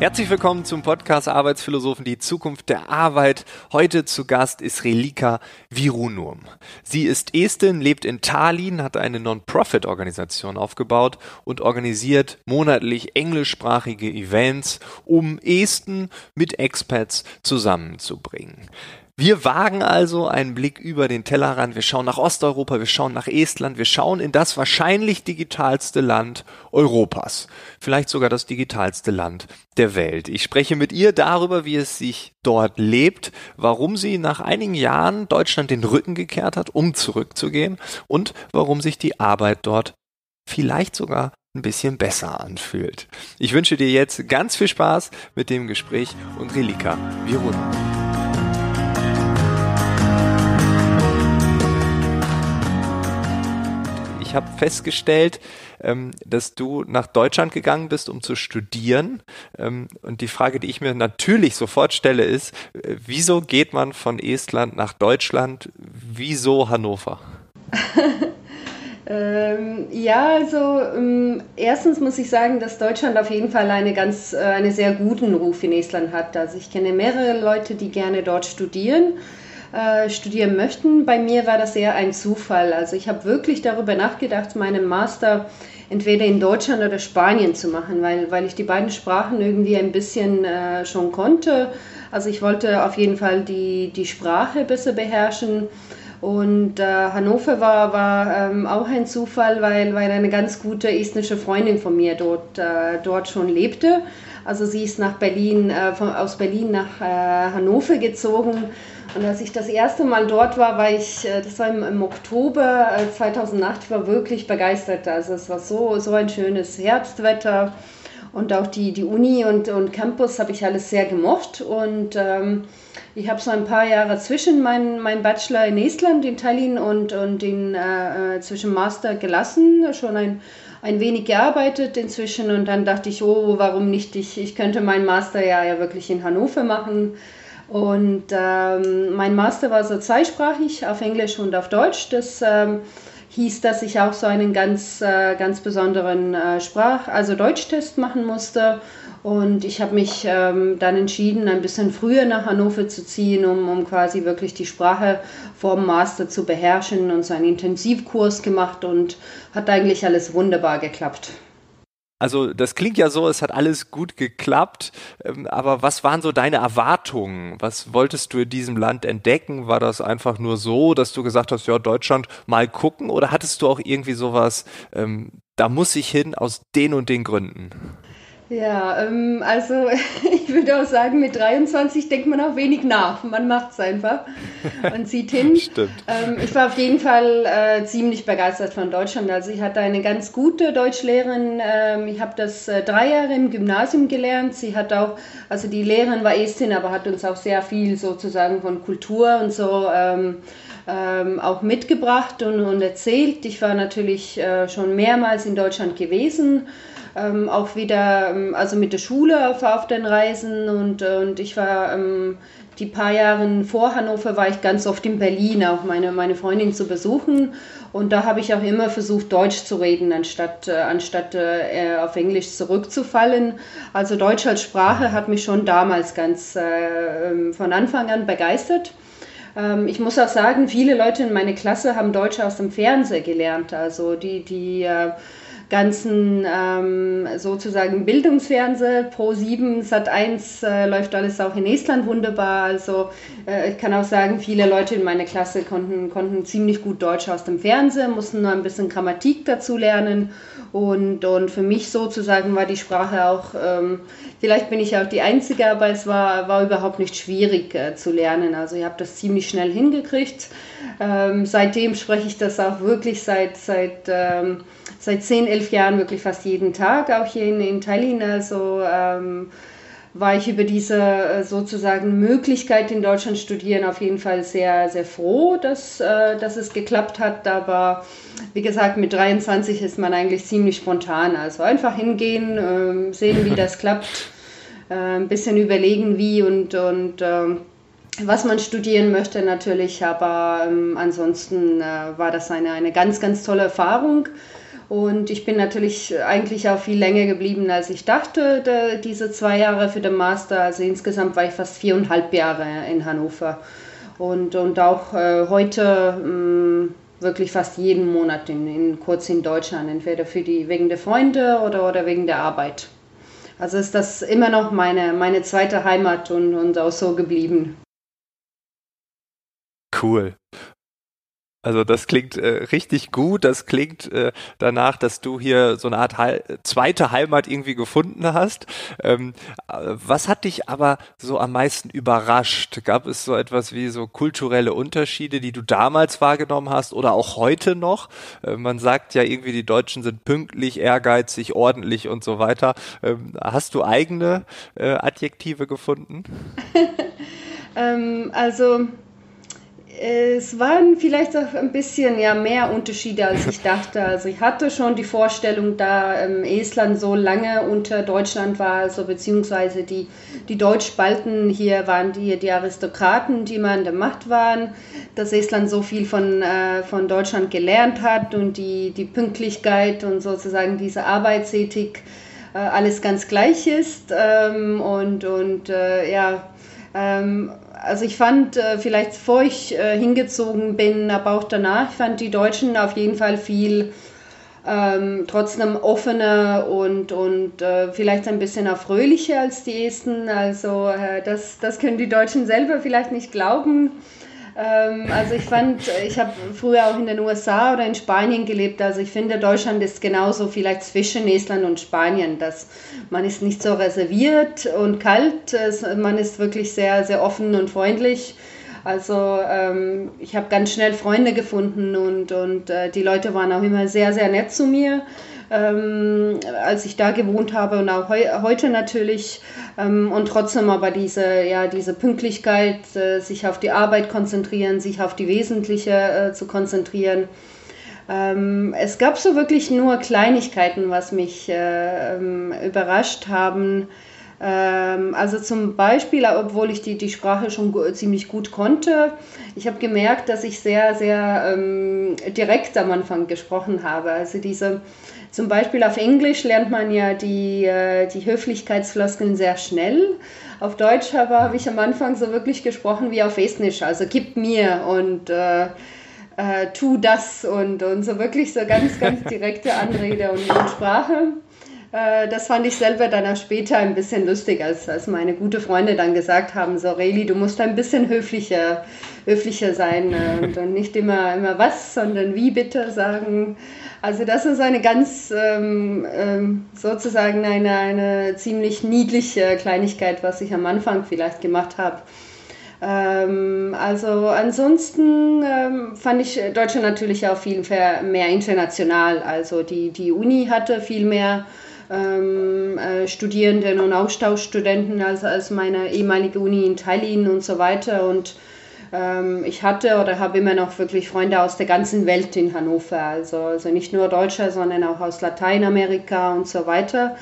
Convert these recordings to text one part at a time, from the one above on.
Herzlich willkommen zum Podcast Arbeitsphilosophen, die Zukunft der Arbeit. Heute zu Gast ist Relika Virunum. Sie ist Estin, lebt in Tallinn, hat eine Non-Profit-Organisation aufgebaut und organisiert monatlich englischsprachige Events, um Esten mit Expats zusammenzubringen. Wir wagen also einen Blick über den Tellerrand. Wir schauen nach Osteuropa, wir schauen nach Estland, wir schauen in das wahrscheinlich digitalste Land Europas. Vielleicht sogar das digitalste Land der Welt. Ich spreche mit ihr darüber, wie es sich dort lebt, warum sie nach einigen Jahren Deutschland den Rücken gekehrt hat, um zurückzugehen und warum sich die Arbeit dort vielleicht sogar ein bisschen besser anfühlt. Ich wünsche dir jetzt ganz viel Spaß mit dem Gespräch und Relika Viruna. Ich habe festgestellt, ähm, dass du nach Deutschland gegangen bist, um zu studieren. Ähm, und die Frage, die ich mir natürlich sofort stelle, ist, äh, wieso geht man von Estland nach Deutschland? Wieso Hannover? Ähm, ja, also ähm, erstens muss ich sagen, dass Deutschland auf jeden Fall eine ganz, äh, einen sehr guten Ruf in Estland hat. Also ich kenne mehrere Leute, die gerne dort studieren äh, studieren möchten. Bei mir war das eher ein Zufall. Also ich habe wirklich darüber nachgedacht, meinen Master entweder in Deutschland oder Spanien zu machen, weil, weil ich die beiden Sprachen irgendwie ein bisschen äh, schon konnte. Also ich wollte auf jeden Fall die, die Sprache besser beherrschen. Und äh, Hannover war, war ähm, auch ein Zufall, weil, weil eine ganz gute estnische Freundin von mir dort, äh, dort schon lebte. Also sie ist nach Berlin, äh, von, aus Berlin nach äh, Hannover gezogen und als ich das erste Mal dort war, war ich, äh, das war im, im Oktober 2008, äh, ich war wirklich begeistert. Also es war so, so ein schönes Herbstwetter und auch die, die Uni und, und Campus habe ich alles sehr gemocht. Und ähm, ich habe so ein paar Jahre zwischen meinem mein Bachelor in Estland, in Tallinn und, und den äh, äh, zwischen Master gelassen, schon ein, ein wenig gearbeitet inzwischen. Und dann dachte ich, oh, warum nicht? Ich, ich könnte meinen Master ja, ja wirklich in Hannover machen. Und ähm, mein Master war so zweisprachig, auf Englisch und auf Deutsch. Das ähm, hieß, dass ich auch so einen ganz, äh, ganz besonderen äh, Sprach-, also Deutschtest machen musste. Und ich habe mich ähm, dann entschieden, ein bisschen früher nach Hannover zu ziehen, um, um quasi wirklich die Sprache vom Master zu beherrschen und so einen Intensivkurs gemacht und hat eigentlich alles wunderbar geklappt. Also das klingt ja so, es hat alles gut geklappt, ähm, aber was waren so deine Erwartungen? Was wolltest du in diesem Land entdecken? War das einfach nur so, dass du gesagt hast, ja, Deutschland mal gucken oder hattest du auch irgendwie sowas, ähm, da muss ich hin aus den und den Gründen? Ja, ähm, also ich würde auch sagen, mit 23 denkt man auch wenig nach. Man macht es einfach und zieht hin. Stimmt. Ähm, ich war auf jeden Fall äh, ziemlich begeistert von Deutschland. Also ich hatte eine ganz gute Deutschlehrerin. Ähm, ich habe das äh, drei Jahre im Gymnasium gelernt. Sie hat auch, also die Lehrerin war Estin, aber hat uns auch sehr viel sozusagen von Kultur und so ähm, ähm, auch mitgebracht und, und, erzählt. Ich war natürlich äh, schon mehrmals in Deutschland gewesen ähm, auch wieder, ähm, also mit der Schule auf, auf den Reisen und, und ich war ähm, die paar Jahre vor Hannover war ich ganz oft in Berlin, auch meine, meine Freundin zu besuchen. Und da habe ich auch immer versucht, Deutsch zu reden, anstatt, äh, anstatt äh, auf Englisch zurückzufallen. Also Deutsch als Sprache hat mich schon damals ganz äh, ähm, von Anfang an begeistert. Ähm, ich muss auch sagen, viele Leute in meiner Klasse haben Deutsch aus dem Fernsehen gelernt. Also die, die äh, ganzen ähm, sozusagen Bildungsfernseh, Pro 7, Sat 1 äh, läuft alles auch in Estland wunderbar. Also äh, ich kann auch sagen, viele Leute in meiner Klasse konnten, konnten ziemlich gut Deutsch aus dem Fernsehen, mussten nur ein bisschen Grammatik dazu lernen. Und, und für mich sozusagen war die Sprache auch, ähm, vielleicht bin ich auch die Einzige, aber es war, war überhaupt nicht schwierig äh, zu lernen. Also ich habe das ziemlich schnell hingekriegt. Ähm, seitdem spreche ich das auch wirklich seit, seit ähm, seit zehn, elf Jahren wirklich fast jeden Tag, auch hier in, in Tallinn. Also ähm, war ich über diese äh, sozusagen Möglichkeit in Deutschland studieren auf jeden Fall sehr, sehr froh, dass, äh, dass es geklappt hat. Aber wie gesagt, mit 23 ist man eigentlich ziemlich spontan. Also einfach hingehen, äh, sehen, wie das klappt, äh, ein bisschen überlegen, wie und, und ähm, was man studieren möchte natürlich. Aber ähm, ansonsten äh, war das eine, eine ganz, ganz tolle Erfahrung. Und ich bin natürlich eigentlich auch viel länger geblieben, als ich dachte, diese zwei Jahre für den Master. Also insgesamt war ich fast viereinhalb Jahre in Hannover. Und, und auch äh, heute mh, mm, wirklich fast jeden Monat in, in, kurz in Deutschland, entweder für die, wegen der Freunde oder, oder wegen der Arbeit. Also ist das immer noch meine, meine zweite Heimat und, und auch so geblieben. Cool. Also das klingt äh, richtig gut. Das klingt äh, danach, dass du hier so eine Art Heil zweite Heimat irgendwie gefunden hast. Ähm, äh, was hat dich aber so am meisten überrascht? Gab es so etwas wie so kulturelle Unterschiede, die du damals wahrgenommen hast oder auch heute noch? Äh, man sagt ja irgendwie, die Deutschen sind pünktlich, ehrgeizig, ordentlich und so weiter. Ähm, hast du eigene äh, Adjektive gefunden? ähm, also es waren vielleicht auch ein bisschen ja, mehr Unterschiede, als ich dachte. Also ich hatte schon die Vorstellung, da ähm, Estland so lange unter Deutschland war, also beziehungsweise die, die Deutschspalten hier waren die, die Aristokraten, die mal an der Macht waren, dass Estland so viel von, äh, von Deutschland gelernt hat und die, die Pünktlichkeit und sozusagen diese Arbeitsethik äh, alles ganz gleich ist. Ähm, und und äh, ja, ähm, also ich fand, äh, vielleicht bevor ich äh, hingezogen bin, aber auch danach, ich fand die Deutschen auf jeden Fall viel ähm, trotzdem offener und, und äh, vielleicht ein bisschen auch fröhlicher als die Esten. Also äh, das, das können die Deutschen selber vielleicht nicht glauben. Ähm, also ich fand, ich habe früher auch in den USA oder in Spanien gelebt. Also ich finde, Deutschland ist genauso vielleicht zwischen Estland und Spanien, dass man ist nicht so reserviert und kalt, man ist wirklich sehr, sehr offen und freundlich. Also ähm, ich habe ganz schnell Freunde gefunden und, und äh, die Leute waren auch immer sehr, sehr nett zu mir ähm, als ich da gewohnt habe und auch heu heute natürlich. Ähm, und trotzdem aber diese, ja, diese Pünktlichkeit, äh, sich auf die Arbeit konzentrieren, sich auf die Wesentliche äh, zu konzentrieren. Ähm, es gab so wirklich nur Kleinigkeiten, was mich äh, ähm, überrascht haben. Ähm, also zum Beispiel, obwohl ich die, die Sprache schon ziemlich gut konnte, ich habe gemerkt, dass ich sehr, sehr ähm, direkt am Anfang gesprochen habe. Also diese zum Beispiel auf Englisch lernt man ja die, äh, die Höflichkeitsfloskeln sehr schnell. Auf Deutsch habe, habe ich am Anfang so wirklich gesprochen wie auf Estnisch, also gib mir und äh, äh, tu das und, und so wirklich so ganz, ganz direkte Anrede und, und Sprache. Äh, das fand ich selber dann auch später ein bisschen lustig, als, als meine gute Freunde dann gesagt haben, so Reli, du musst ein bisschen höflicher, höflicher sein äh, und, und nicht immer, immer was, sondern wie bitte sagen. Also das ist eine ganz ähm, ähm, sozusagen eine, eine ziemlich niedliche Kleinigkeit, was ich am Anfang vielleicht gemacht habe. Ähm, also ansonsten ähm, fand ich Deutschland natürlich auch viel mehr international. Also die, die Uni hatte viel mehr ähm, äh, Studierenden und Austauschstudenten als, als meine ehemalige Uni in Tallinn und so weiter. Und ähm, ich hatte oder habe immer noch wirklich Freunde aus der ganzen Welt in Hannover. Also, also nicht nur Deutsche, sondern auch aus Lateinamerika und so weiter.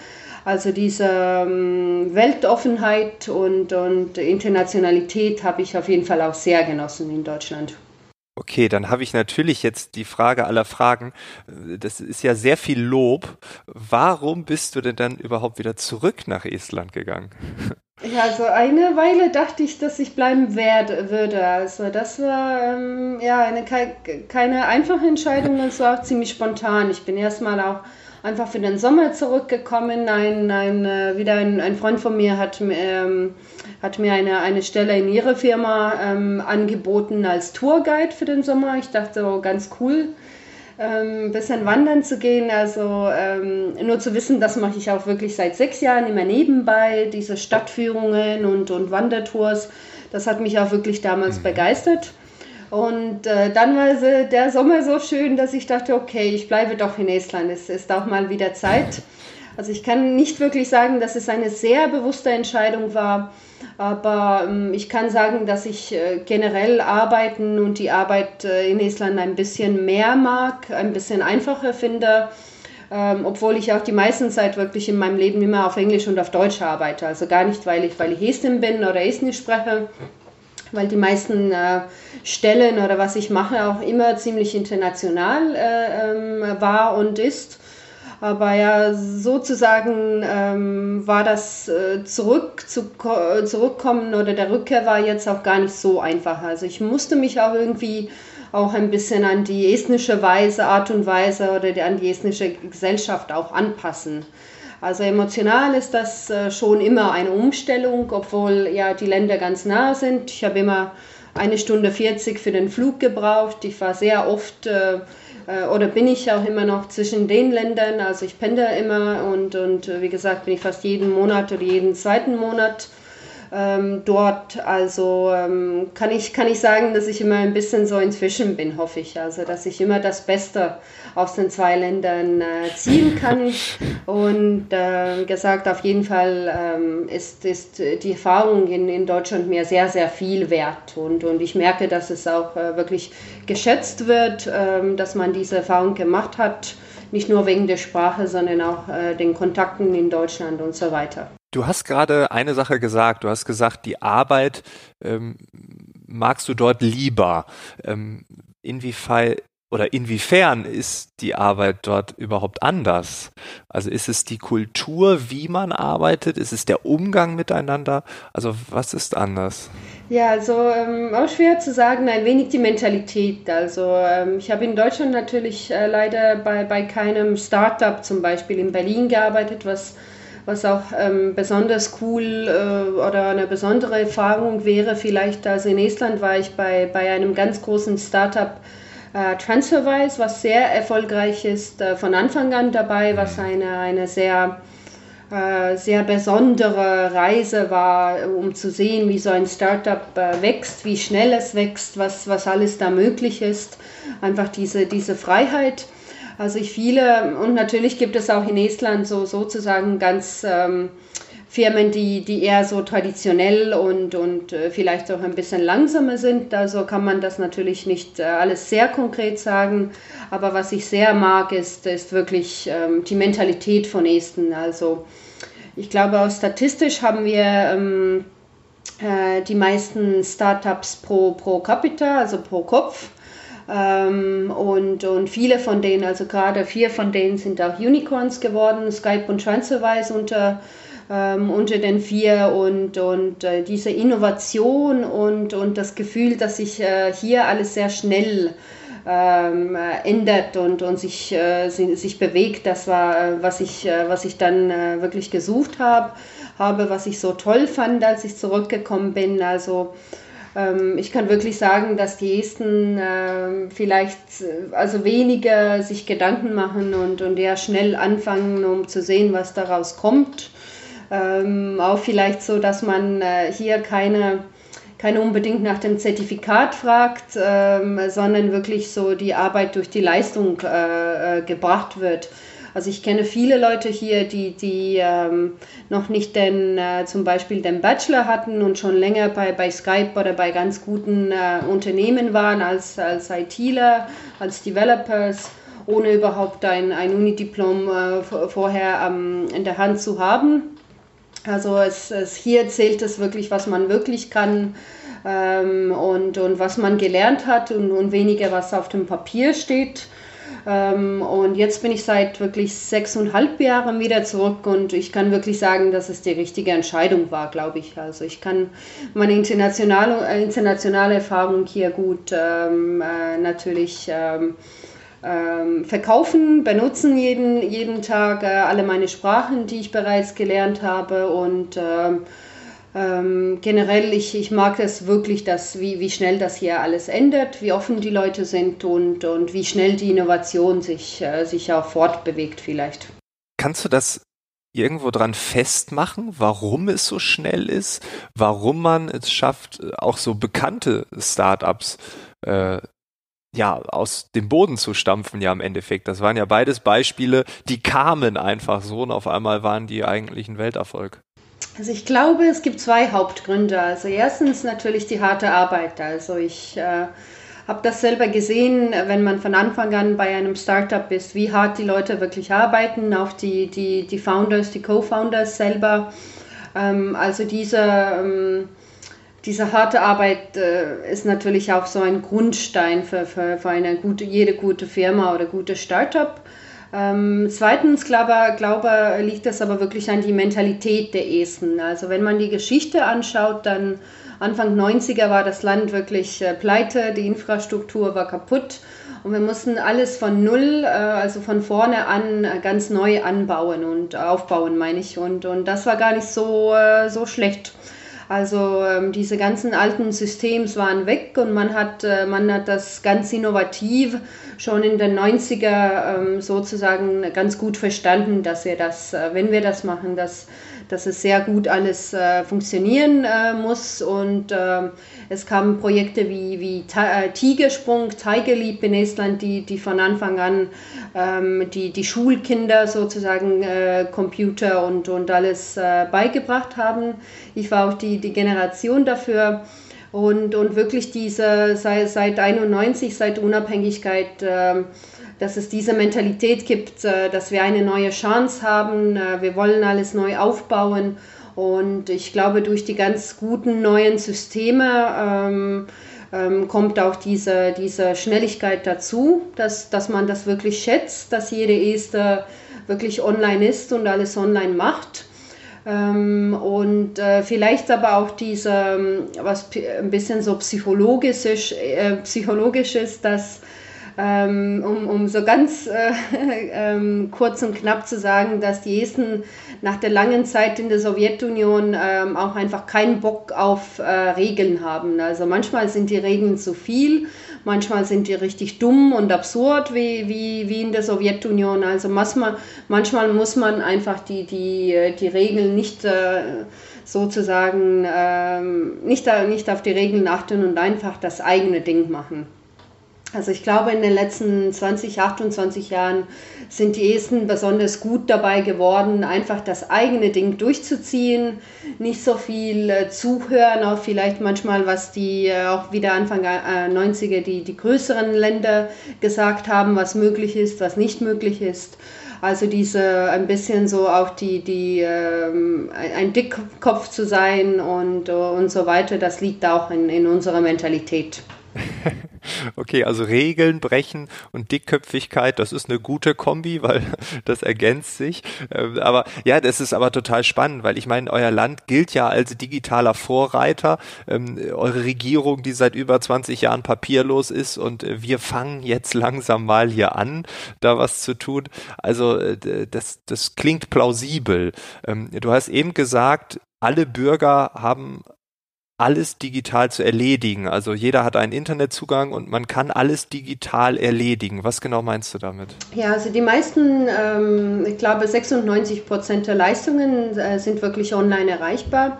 Also diese ähm, Weltoffenheit und, und Internationalität habe ich auf jeden Fall auch sehr genossen in Deutschland. Okay, dann habe ich natürlich jetzt die Frage aller Fragen. Das ist ja sehr viel Lob. Warum bist du denn dann überhaupt wieder zurück nach Estland gegangen? Ja, also eine Weile dachte ich, dass ich bleiben werde, würde. Also das war ähm, ja eine, keine einfache Entscheidung, das war auch ziemlich spontan. Ich bin erstmal auch einfach für den Sommer zurückgekommen. Ein, ein, äh, wieder ein, ein Freund von mir hat, ähm, hat mir eine, eine Stelle in ihrer Firma ähm, angeboten als Tourguide für den Sommer. Ich dachte, oh, ganz cool ein ähm, bisschen wandern zu gehen. Also ähm, nur zu wissen, das mache ich auch wirklich seit sechs Jahren immer nebenbei, diese Stadtführungen und, und Wandertours. Das hat mich auch wirklich damals mhm. begeistert. Und äh, dann war der Sommer so schön, dass ich dachte, okay, ich bleibe doch in Estland. Es ist auch mal wieder Zeit. Also ich kann nicht wirklich sagen, dass es eine sehr bewusste Entscheidung war, aber ähm, ich kann sagen, dass ich äh, generell Arbeiten und die Arbeit äh, in Estland ein bisschen mehr mag, ein bisschen einfacher finde. Ähm, obwohl ich auch die meiste Zeit wirklich in meinem Leben immer auf Englisch und auf Deutsch arbeite. Also gar nicht, weil ich, weil ich Estin bin oder Estnisch spreche, weil die meisten äh, Stellen oder was ich mache auch immer ziemlich international äh, ähm, war und ist. Aber ja, sozusagen ähm, war das äh, zurück zu, zurückkommen oder der Rückkehr war jetzt auch gar nicht so einfach. Also ich musste mich auch irgendwie auch ein bisschen an die estnische Weise, Art und Weise oder die, an die estnische Gesellschaft auch anpassen. Also emotional ist das äh, schon immer eine Umstellung, obwohl ja die Länder ganz nah sind. Ich habe immer eine Stunde 40 für den Flug gebraucht. Ich war sehr oft äh, äh, oder bin ich auch immer noch zwischen den Ländern. Also ich pendle immer und, und wie gesagt bin ich fast jeden Monat oder jeden zweiten Monat ähm, dort. Also ähm, kann, ich, kann ich sagen, dass ich immer ein bisschen so inzwischen bin, hoffe ich. Also dass ich immer das Beste aus den zwei Ländern äh, ziehen kann. Und äh, gesagt, auf jeden Fall ähm, ist, ist die Erfahrung in, in Deutschland mir sehr, sehr viel wert. Und, und ich merke, dass es auch äh, wirklich geschätzt wird, ähm, dass man diese Erfahrung gemacht hat nicht nur wegen der Sprache, sondern auch äh, den Kontakten in Deutschland und so weiter. Du hast gerade eine Sache gesagt. Du hast gesagt, die Arbeit ähm, magst du dort lieber. Ähm, inwiefern oder inwiefern ist die Arbeit dort überhaupt anders? Also ist es die Kultur, wie man arbeitet? Ist es der Umgang miteinander? Also was ist anders? Ja, also ähm, auch schwer zu sagen, ein wenig die Mentalität. Also ähm, ich habe in Deutschland natürlich äh, leider bei, bei keinem Startup zum Beispiel in Berlin gearbeitet, was was auch ähm, besonders cool äh, oder eine besondere Erfahrung wäre, vielleicht, also in Estland war ich bei, bei einem ganz großen Startup äh, Transferwise, was sehr erfolgreich ist, äh, von Anfang an dabei, was mhm. eine, eine sehr, äh, sehr besondere Reise war, um zu sehen, wie so ein Startup äh, wächst, wie schnell es wächst, was, was alles da möglich ist. Einfach diese, diese Freiheit. Also ich viele, und natürlich gibt es auch in Estland so sozusagen ganz ähm, Firmen, die, die eher so traditionell und, und äh, vielleicht auch ein bisschen langsamer sind. Also kann man das natürlich nicht äh, alles sehr konkret sagen. Aber was ich sehr mag, ist, ist wirklich ähm, die Mentalität von Esten. Also ich glaube, auch statistisch haben wir ähm, äh, die meisten Startups pro, pro Capita, also pro Kopf. Ähm, und, und viele von denen, also gerade vier von denen sind auch Unicorns geworden, Skype und Transferwise unter, ähm, unter den vier und, und äh, diese Innovation und, und das Gefühl, dass sich äh, hier alles sehr schnell ähm, ändert und, und sich, äh, sich bewegt, das war, äh, was ich, äh, was ich dann äh, wirklich gesucht habe, habe, was ich so toll fand, als ich zurückgekommen bin. Also ich kann wirklich sagen, dass die Esten äh, vielleicht äh, also weniger sich Gedanken machen und, und eher schnell anfangen, um zu sehen, was daraus kommt. Ähm, auch vielleicht so, dass man äh, hier keine, keine unbedingt nach dem Zertifikat fragt, ähm, sondern wirklich so die Arbeit durch die Leistung äh, äh gebracht wird. Also ich kenne viele Leute hier, die, die ähm, noch nicht den, äh, zum Beispiel den Bachelor hatten und schon länger bei, bei Skype oder bei ganz guten äh, Unternehmen waren als, als ITler, als Developers, ohne überhaupt ein, ein Unidiplom äh, vorher ähm, in der Hand zu haben. Also es, es, hier zählt es wirklich, was man wirklich kann ähm, und, und was man gelernt hat und, und weniger, was auf dem Papier steht. Ähm, und jetzt bin ich seit wirklich sechseinhalb Jahren wieder zurück und ich kann wirklich sagen, dass es die richtige Entscheidung war, glaube ich. Also ich kann meine internationale, äh, internationale Erfahrung hier gut ähm, äh, natürlich ähm, ähm, verkaufen, benutzen jeden, jeden Tag äh, alle meine Sprachen, die ich bereits gelernt habe und ähm, generell, ich, ich mag es wirklich, dass, wie, wie schnell das hier alles ändert, wie offen die Leute sind und, und wie schnell die Innovation sich, äh, sich auch fortbewegt vielleicht. Kannst du das irgendwo dran festmachen, warum es so schnell ist, warum man es schafft, auch so bekannte Startups äh, ja, aus dem Boden zu stampfen, ja im Endeffekt. Das waren ja beides Beispiele, die kamen einfach so und auf einmal waren die eigentlich ein Welterfolg. Also ich glaube, es gibt zwei Hauptgründe. Also erstens natürlich die harte Arbeit. Also ich äh, habe das selber gesehen, wenn man von Anfang an bei einem Startup ist, wie hart die Leute wirklich arbeiten, auch die, die, die Founders, die Co-Founders selber. Ähm, also diese, ähm, diese harte Arbeit äh, ist natürlich auch so ein Grundstein für, für, für eine gute, jede gute Firma oder gute Startup. Ähm, zweitens glaube, glaube, liegt das aber wirklich an die Mentalität der Esten. Also wenn man die Geschichte anschaut, dann Anfang 90er war das Land wirklich äh, pleite, die Infrastruktur war kaputt und wir mussten alles von null, äh, also von vorne an, äh, ganz neu anbauen und aufbauen, meine ich. Und, und das war gar nicht so, äh, so schlecht. Also ähm, diese ganzen alten Systems waren weg und man hat, äh, man hat das ganz innovativ schon in den 90er ähm, sozusagen ganz gut verstanden, dass wir das, äh, wenn wir das machen, dass dass es sehr gut alles äh, funktionieren äh, muss. Und äh, es kamen Projekte wie, wie äh, Tigersprung, Tiger Leap in Estland, die, die von Anfang an ähm, die, die Schulkinder sozusagen äh, Computer und, und alles äh, beigebracht haben. Ich war auch die, die Generation dafür. Und, und wirklich diese, seit, seit 91, seit Unabhängigkeit, äh, dass es diese Mentalität gibt, äh, dass wir eine neue Chance haben, äh, wir wollen alles neu aufbauen. Und ich glaube, durch die ganz guten neuen Systeme ähm, ähm, kommt auch diese, diese Schnelligkeit dazu, dass, dass man das wirklich schätzt, dass jede Esther wirklich online ist und alles online macht. Ähm, und äh, vielleicht aber auch diese, ähm, was ein bisschen so psychologisch, äh, psychologisch ist, dass um, um so ganz äh, ähm, kurz und knapp zu sagen, dass die Esten nach der langen Zeit in der Sowjetunion ähm, auch einfach keinen Bock auf äh, Regeln haben. Also manchmal sind die Regeln zu viel, manchmal sind die richtig dumm und absurd wie, wie, wie in der Sowjetunion. Also manchmal, manchmal muss man einfach die, die, die Regeln nicht äh, sozusagen ähm, nicht, nicht auf die Regeln achten und einfach das eigene Ding machen. Also ich glaube, in den letzten 20, 28 Jahren sind die Esten besonders gut dabei geworden, einfach das eigene Ding durchzuziehen, nicht so viel äh, zuhören, auch vielleicht manchmal, was die äh, auch wieder Anfang äh, 90er die, die größeren Länder gesagt haben, was möglich ist, was nicht möglich ist. Also diese ein bisschen so auch die, die ähm, ein Dickkopf zu sein und, und so weiter, das liegt auch in, in unserer Mentalität. Okay, also Regeln brechen und Dickköpfigkeit, das ist eine gute Kombi, weil das ergänzt sich. Ähm, aber ja, das ist aber total spannend, weil ich meine, euer Land gilt ja als digitaler Vorreiter. Ähm, eure Regierung, die seit über 20 Jahren papierlos ist und äh, wir fangen jetzt langsam mal hier an, da was zu tun. Also äh, das, das klingt plausibel. Ähm, du hast eben gesagt, alle Bürger haben alles digital zu erledigen. Also jeder hat einen Internetzugang und man kann alles digital erledigen. Was genau meinst du damit? Ja, also die meisten, ähm, ich glaube 96 Prozent der Leistungen äh, sind wirklich online erreichbar.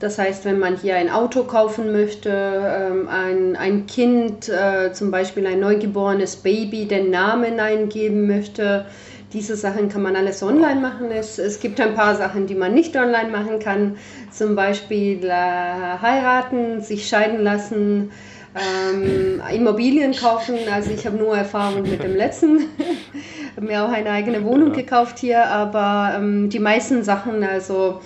Das heißt, wenn man hier ein Auto kaufen möchte, ähm, ein, ein Kind, äh, zum Beispiel ein neugeborenes Baby, den Namen eingeben möchte, diese Sachen kann man alles online machen. Es, es gibt ein paar Sachen, die man nicht online machen kann. Zum Beispiel äh, heiraten, sich scheiden lassen, ähm, Immobilien kaufen. Also ich habe nur Erfahrung mit dem letzten. habe mir auch eine eigene Wohnung ja. gekauft hier, aber ähm, die meisten Sachen, also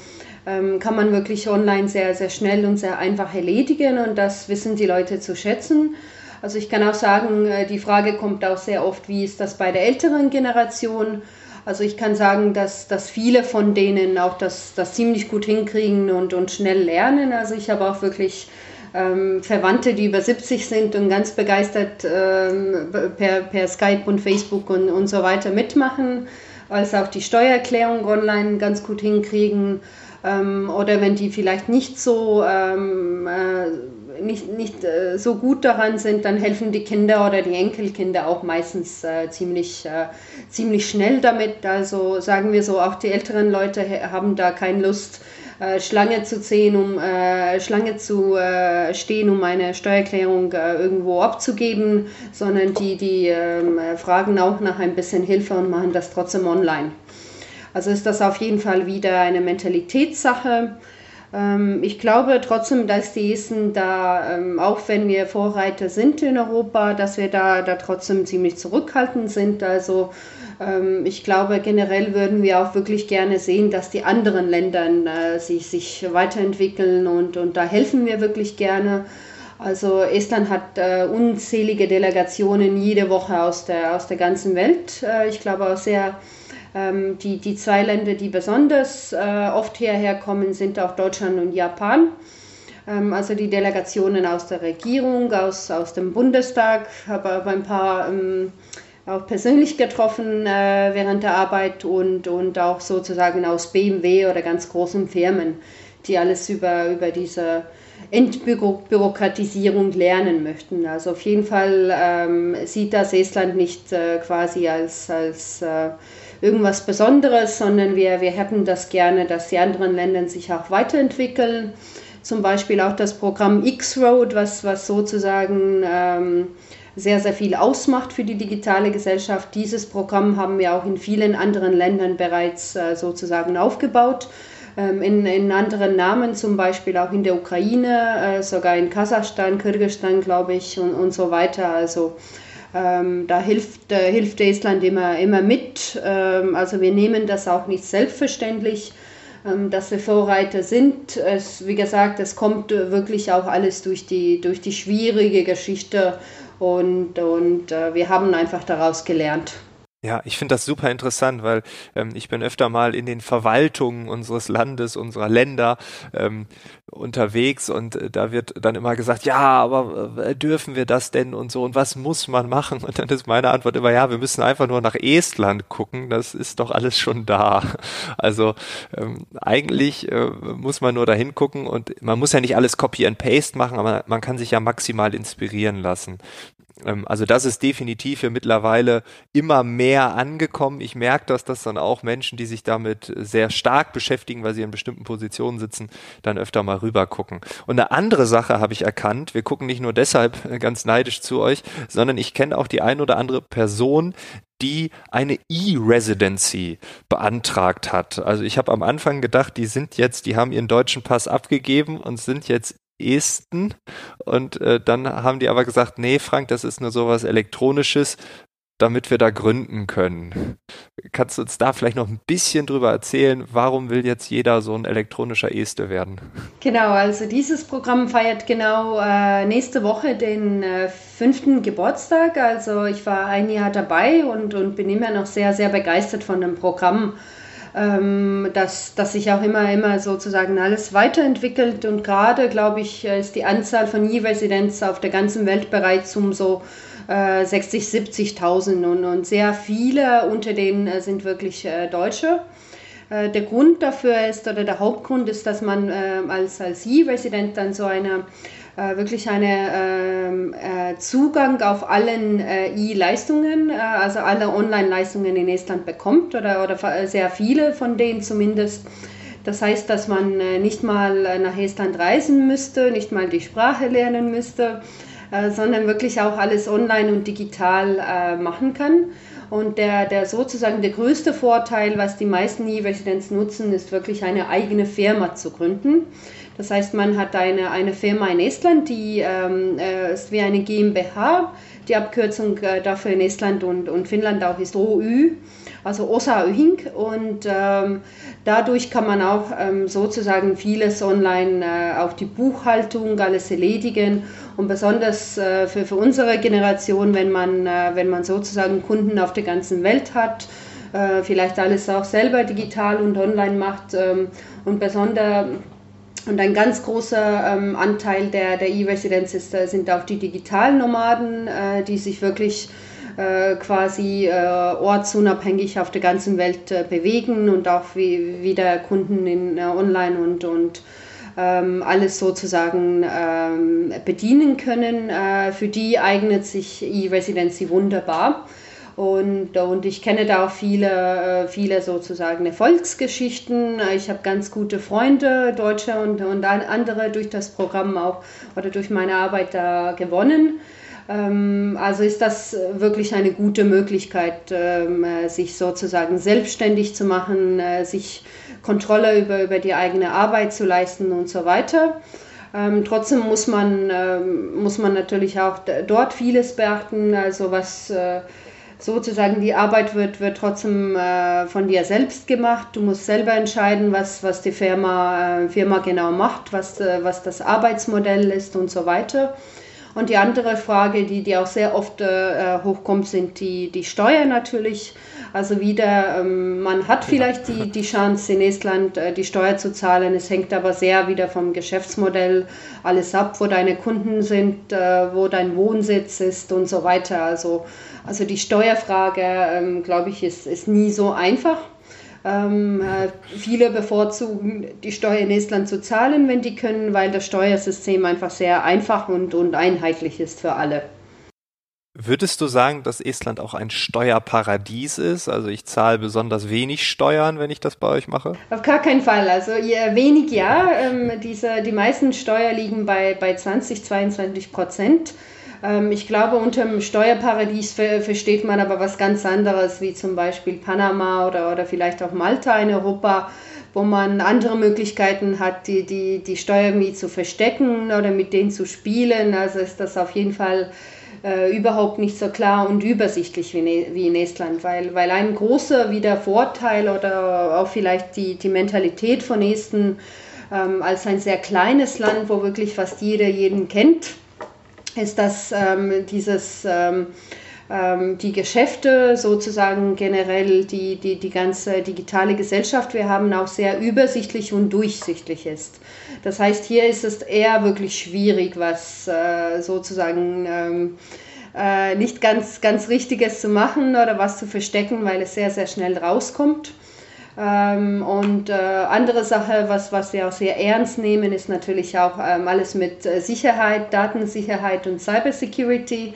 ähm, kann man wirklich online sehr, sehr schnell und sehr einfach erledigen und das wissen die Leute zu schätzen. Also ich kann auch sagen, äh, die Frage kommt auch sehr oft, wie ist das bei der älteren Generation? Also ich kann sagen, dass, dass viele von denen auch das, das ziemlich gut hinkriegen und, und schnell lernen. Also ich habe auch wirklich ähm, Verwandte, die über 70 sind und ganz begeistert ähm, per, per Skype und Facebook und, und so weiter mitmachen, als auch die Steuererklärung online ganz gut hinkriegen. Ähm, oder wenn die vielleicht nicht so ähm, äh, nicht, nicht äh, so gut daran sind, dann helfen die Kinder oder die Enkelkinder auch meistens äh, ziemlich, äh, ziemlich schnell damit. Also sagen wir so, auch die älteren Leute haben da keine Lust, äh, Schlange zu ziehen, um äh, Schlange zu äh, stehen, um eine Steuererklärung irgendwo abzugeben, sondern die, die ähm, fragen auch nach ein bisschen Hilfe und machen das trotzdem online. Also ist das auf jeden Fall wieder eine Mentalitätssache. Ähm, ich glaube trotzdem, dass die Esten da, ähm, auch wenn wir Vorreiter sind in Europa, dass wir da, da trotzdem ziemlich zurückhaltend sind. Also ähm, ich glaube, generell würden wir auch wirklich gerne sehen, dass die anderen Länder äh, sich, sich weiterentwickeln und, und da helfen wir wirklich gerne. Also Estland hat äh, unzählige Delegationen jede Woche aus der, aus der ganzen Welt. Äh, ich glaube auch sehr ähm, die, die zwei Länder, die besonders äh, oft hierher kommen, sind auch Deutschland und Japan. Ähm, also die Delegationen aus der Regierung, aus, aus dem Bundestag, habe aber ein paar ähm, auch persönlich getroffen äh, während der Arbeit und, und auch sozusagen aus BMW oder ganz großen Firmen, die alles über, über diese Entbürokratisierung lernen möchten. Also auf jeden Fall ähm, sieht das Estland nicht äh, quasi als, als äh, irgendwas Besonderes, sondern wir, wir hätten das gerne, dass die anderen Länder sich auch weiterentwickeln. Zum Beispiel auch das Programm X-Road, was, was sozusagen ähm, sehr, sehr viel ausmacht für die digitale Gesellschaft. Dieses Programm haben wir auch in vielen anderen Ländern bereits äh, sozusagen aufgebaut. Ähm, in, in anderen Namen, zum Beispiel auch in der Ukraine, äh, sogar in Kasachstan, Kirgisistan, glaube ich, und, und so weiter. Also ähm, da hilft, äh, hilft Estland immer, immer mit. Ähm, also wir nehmen das auch nicht selbstverständlich, ähm, dass wir Vorreiter sind. Es, wie gesagt, es kommt wirklich auch alles durch die, durch die schwierige Geschichte und, und äh, wir haben einfach daraus gelernt. Ja, ich finde das super interessant, weil ähm, ich bin öfter mal in den Verwaltungen unseres Landes, unserer Länder ähm, unterwegs und äh, da wird dann immer gesagt, ja, aber äh, dürfen wir das denn und so und was muss man machen? Und dann ist meine Antwort immer, ja, wir müssen einfach nur nach Estland gucken, das ist doch alles schon da. Also ähm, eigentlich äh, muss man nur dahin gucken und man muss ja nicht alles Copy and Paste machen, aber man kann sich ja maximal inspirieren lassen. Ähm, also das ist definitiv für mittlerweile immer mehr angekommen. Ich merke das, dass dann auch Menschen, die sich damit sehr stark beschäftigen, weil sie in bestimmten Positionen sitzen, dann öfter mal rüber gucken. Und eine andere Sache habe ich erkannt. Wir gucken nicht nur deshalb ganz neidisch zu euch, sondern ich kenne auch die ein oder andere Person, die eine E-Residency beantragt hat. Also ich habe am Anfang gedacht, die sind jetzt, die haben ihren deutschen Pass abgegeben und sind jetzt Esten. Und äh, dann haben die aber gesagt, nee, Frank, das ist nur sowas Elektronisches, damit wir da gründen können. Kannst du uns da vielleicht noch ein bisschen drüber erzählen, warum will jetzt jeder so ein elektronischer Este werden? Genau, also dieses Programm feiert genau äh, nächste Woche den äh, fünften Geburtstag. Also ich war ein Jahr dabei und, und bin immer noch sehr, sehr begeistert von dem Programm ähm, dass, dass sich auch immer, immer sozusagen alles weiterentwickelt und gerade, glaube ich, ist die Anzahl von E-Residenz auf der ganzen Welt bereits um so äh, 60, 70.000 und, und sehr viele unter denen äh, sind wirklich äh, Deutsche. Äh, der Grund dafür ist, oder der Hauptgrund ist, dass man äh, als, als E-Resident dann so eine äh, wirklich eine ähm, äh, Zugang auf allen äh, E-Leistungen, äh, also alle Online-Leistungen in Estland bekommt oder, oder sehr viele von denen zumindest. Das heißt, dass man äh, nicht mal nach Estland reisen müsste, nicht mal die Sprache lernen müsste, äh, sondern wirklich auch alles online und digital machen kann. Und der, der sozusagen der größte Vorteil, was die meisten E-Residents nutzen, ist wirklich eine eigene Firma zu gründen. Das heißt, man hat eine, eine Firma in Estland, die ähm, äh, ist wie eine GmbH. Die Abkürzung äh, dafür in Estland und, und Finnland auch ist OÜ, also Osa Öhing. Und ähm, dadurch kann man auch ähm, sozusagen vieles online, äh, auch die Buchhaltung, alles erledigen. Und besonders äh, für, für unsere Generation, wenn man, äh, wenn man sozusagen Kunden auf der ganzen Welt hat, äh, vielleicht alles auch selber digital und online macht ähm, und besonders und ein ganz großer ähm, Anteil der, der E-Residenz äh, sind auch die digitalen Nomaden, äh, die sich wirklich äh, quasi äh, ortsunabhängig auf der ganzen Welt äh, bewegen und auch wie, wieder Kunden in äh, Online und, und ähm, alles sozusagen ähm, bedienen können. für die eignet sich E-Residency wunderbar. Und, und ich kenne da auch viele, äh, viele sozusagen Erfolgsgeschichten. Ich habe ganz gute Freunde, Deutsche und, und andere durch das Programm auch oder durch meine Arbeit da gewonnen. Ähm, also ist das wirklich eine gute Möglichkeit, ähm, äh, sich sozusagen selbstständig zu machen, äh, sich Kontrolle über, über die eigene Arbeit zu leisten und so weiter. Ähm, trotzdem muss man, ähm, muss man natürlich auch dort vieles beachten, also was äh, sozusagen die Arbeit wird, wird trotzdem äh, von dir selbst gemacht. Du musst selber entscheiden, was, was die Firma, äh, Firma genau macht, was, äh, was das Arbeitsmodell ist und so weiter. Und die andere Frage, die, die auch sehr oft äh, hochkommt, sind die, die Steuern natürlich. Also wieder, ähm, man hat vielleicht die, die Chance in Estland äh, die Steuer zu zahlen. Es hängt aber sehr wieder vom Geschäftsmodell alles ab, wo deine Kunden sind, äh, wo dein Wohnsitz ist und so weiter. Also, also die Steuerfrage, ähm, glaube ich, ist, ist nie so einfach. Ähm, äh, viele bevorzugen, die Steuer in Estland zu zahlen, wenn die können, weil das Steuersystem einfach sehr einfach und, und einheitlich ist für alle. Würdest du sagen, dass Estland auch ein Steuerparadies ist? Also ich zahle besonders wenig Steuern, wenn ich das bei euch mache? Auf gar keinen Fall. Also wenig ja. Ähm, diese, die meisten Steuern liegen bei, bei 20, 22 Prozent. Ähm, ich glaube, unter dem Steuerparadies ver versteht man aber was ganz anderes, wie zum Beispiel Panama oder, oder vielleicht auch Malta in Europa wo man andere Möglichkeiten hat, die, die, die Steuer irgendwie zu verstecken oder mit denen zu spielen. Also ist das auf jeden Fall äh, überhaupt nicht so klar und übersichtlich wie, ne, wie in Estland, weil, weil ein großer wieder Vorteil oder auch vielleicht die, die Mentalität von Esten ähm, als ein sehr kleines Land, wo wirklich fast jeder jeden kennt, ist, dass ähm, dieses ähm, die Geschäfte sozusagen generell die, die, die ganze digitale Gesellschaft wir haben auch sehr übersichtlich und durchsichtig ist. Das heißt, hier ist es eher wirklich schwierig, was äh, sozusagen ähm, äh, nicht ganz, ganz Richtiges zu machen oder was zu verstecken, weil es sehr, sehr schnell rauskommt. Ähm, und äh, andere Sache, was, was wir auch sehr ernst nehmen, ist natürlich auch ähm, alles mit äh, Sicherheit, Datensicherheit und Cybersecurity.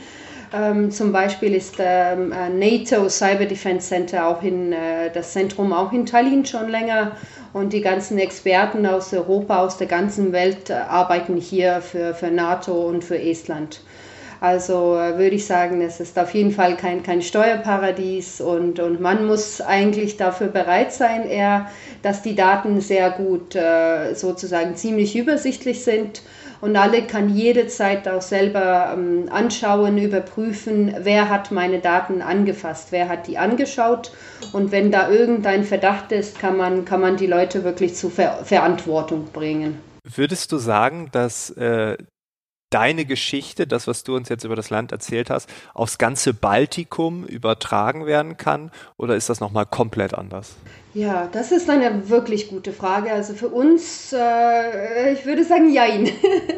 Ähm, zum Beispiel ist ähm, äh, NATO Cyber Defense Center auch in äh, das Zentrum auch in Tallinn schon länger und die ganzen Experten aus Europa, aus der ganzen Welt äh, arbeiten hier für, für NATO und für Estland. Also äh, würde ich sagen, es ist auf jeden Fall kein, kein Steuerparadies und, und man muss eigentlich dafür bereit sein, eher, dass die Daten sehr gut äh, sozusagen ziemlich übersichtlich sind und alle kann jederzeit auch selber ähm, anschauen, überprüfen, wer hat meine Daten angefasst, wer hat die angeschaut und wenn da irgendein Verdacht ist, kann man, kann man die Leute wirklich zur Ver Verantwortung bringen. Würdest du sagen, dass äh, deine Geschichte, das, was du uns jetzt über das Land erzählt hast, aufs ganze Baltikum übertragen werden kann? Oder ist das nochmal komplett anders? Ja, das ist eine wirklich gute Frage. Also für uns, äh, ich würde sagen, jein.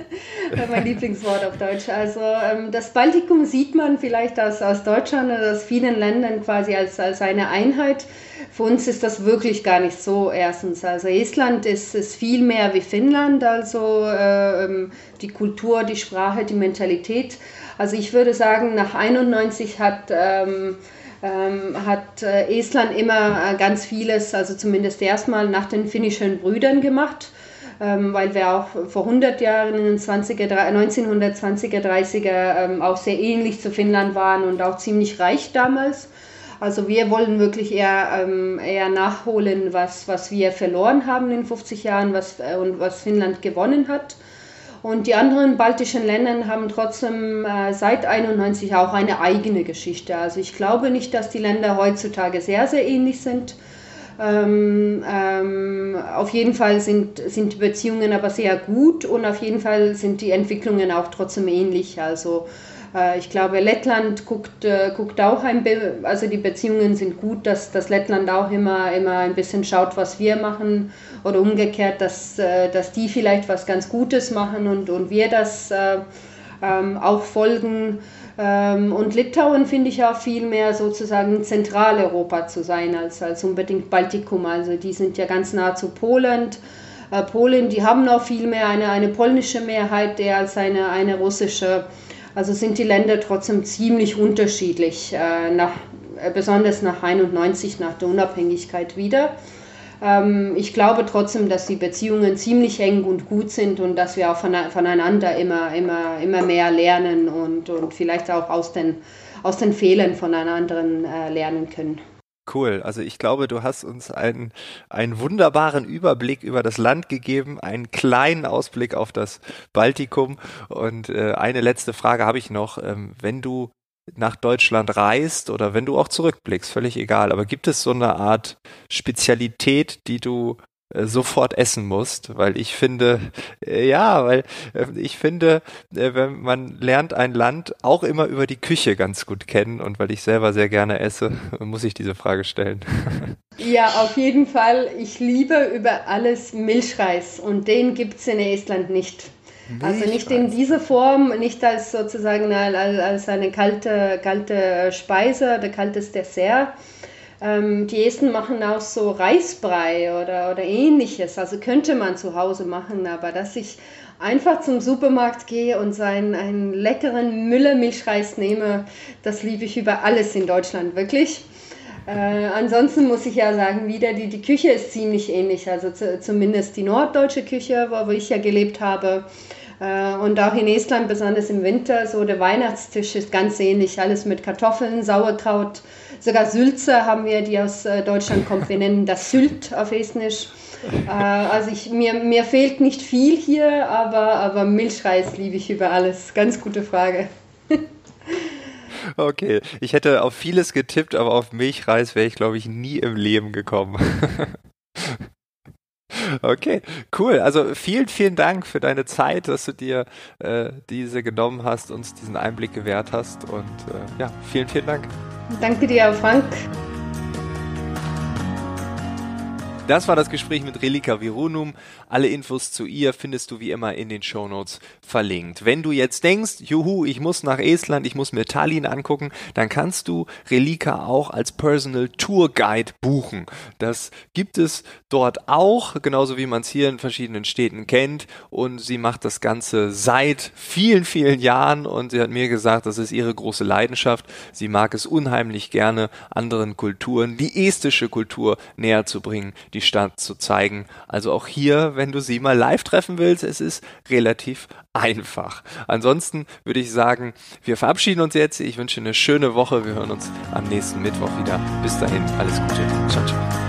mein Lieblingswort auf Deutsch. Also ähm, das Baltikum sieht man vielleicht aus, aus Deutschland oder aus vielen Ländern quasi als, als eine Einheit. Für uns ist das wirklich gar nicht so erstens. Also Estland ist, ist viel mehr wie Finnland, also äh, ähm, die Kultur, die Sprache, die Mentalität. Also ich würde sagen, nach 91 hat... Ähm, ähm, hat äh, Estland immer äh, ganz vieles, also zumindest erstmal nach den finnischen Brüdern gemacht, ähm, weil wir auch vor 100 Jahren in den 20er, 1920er, 30er ähm, auch sehr ähnlich zu Finnland waren und auch ziemlich reich damals. Also wir wollen wirklich eher, ähm, eher nachholen, was, was wir verloren haben in 50 Jahren was, äh, und was Finnland gewonnen hat. Und die anderen baltischen Länder haben trotzdem äh, seit 91 auch eine eigene Geschichte. Also ich glaube nicht, dass die Länder heutzutage sehr, sehr ähnlich sind. Ähm, ähm, auf jeden Fall sind, sind die Beziehungen aber sehr gut und auf jeden Fall sind die Entwicklungen auch trotzdem ähnlich. Also ich glaube, Lettland guckt, äh, guckt auch ein bisschen, also die Beziehungen sind gut, dass, dass Lettland auch immer, immer ein bisschen schaut, was wir machen oder umgekehrt, dass, äh, dass die vielleicht was ganz Gutes machen und, und wir das ähm, auch folgen. Ähm, und Litauen finde ich auch viel mehr sozusagen Zentraleuropa zu sein als, als unbedingt Baltikum. Also die sind ja ganz nah zu Polen. Polen, die haben auch viel mehr eine, eine polnische Mehrheit eher als eine, eine russische. Also sind die Länder trotzdem ziemlich unterschiedlich, äh, nach, äh, besonders nach 91, nach der Unabhängigkeit wieder. Ähm, ich glaube trotzdem, dass die Beziehungen ziemlich eng und gut sind und dass wir auch voneinander immer, immer, immer mehr lernen und, und vielleicht auch aus den, aus den Fehlern von anderen äh, lernen können. Cool. Also ich glaube, du hast uns einen, einen wunderbaren Überblick über das Land gegeben, einen kleinen Ausblick auf das Baltikum. Und äh, eine letzte Frage habe ich noch. Ähm, wenn du nach Deutschland reist oder wenn du auch zurückblickst, völlig egal. Aber gibt es so eine Art Spezialität, die du sofort essen musst, weil ich finde, äh, ja, weil äh, ich finde, wenn man lernt ein Land auch immer über die Küche ganz gut kennen und weil ich selber sehr gerne esse, muss ich diese Frage stellen. Ja, auf jeden Fall. Ich liebe über alles Milchreis und den gibt es in Estland nicht. Also nicht in dieser Form, nicht als sozusagen als, als eine kalte, kalte Speise oder kaltes Dessert. Ähm, die Esten machen auch so Reisbrei oder, oder ähnliches. Also könnte man zu Hause machen, aber dass ich einfach zum Supermarkt gehe und seinen einen leckeren Müller-Milchreis nehme, das liebe ich über alles in Deutschland, wirklich. Äh, ansonsten muss ich ja sagen, wieder die, die Küche ist ziemlich ähnlich, also zu, zumindest die norddeutsche Küche, wo, wo ich ja gelebt habe. Äh, und auch in Estland, besonders im Winter, so der Weihnachtstisch ist ganz ähnlich. Alles mit Kartoffeln, Sauerkraut, sogar Sülze haben wir, die aus äh, Deutschland kommt. Wir nennen das Sylt auf Estnisch. Äh, also ich, mir, mir fehlt nicht viel hier, aber, aber Milchreis liebe ich über alles. Ganz gute Frage. Okay, ich hätte auf vieles getippt, aber auf Milchreis wäre ich, glaube ich, nie im Leben gekommen. Okay, cool. Also vielen, vielen Dank für deine Zeit, dass du dir äh, diese genommen hast, uns diesen Einblick gewährt hast. Und äh, ja, vielen, vielen Dank. Danke dir, Frank. Das war das Gespräch mit Relika Virunum. Alle Infos zu ihr findest du wie immer in den Shownotes verlinkt. Wenn du jetzt denkst, juhu, ich muss nach Estland, ich muss mir Tallinn angucken, dann kannst du Relika auch als Personal Tour Guide buchen. Das gibt es dort auch, genauso wie man es hier in verschiedenen Städten kennt. Und sie macht das Ganze seit vielen, vielen Jahren und sie hat mir gesagt, das ist ihre große Leidenschaft. Sie mag es unheimlich gerne, anderen Kulturen, die estische Kultur näher zu bringen die Stadt zu zeigen. Also auch hier, wenn du sie mal live treffen willst, es ist relativ einfach. Ansonsten würde ich sagen, wir verabschieden uns jetzt. Ich wünsche eine schöne Woche. Wir hören uns am nächsten Mittwoch wieder. Bis dahin, alles Gute. Ciao, ciao.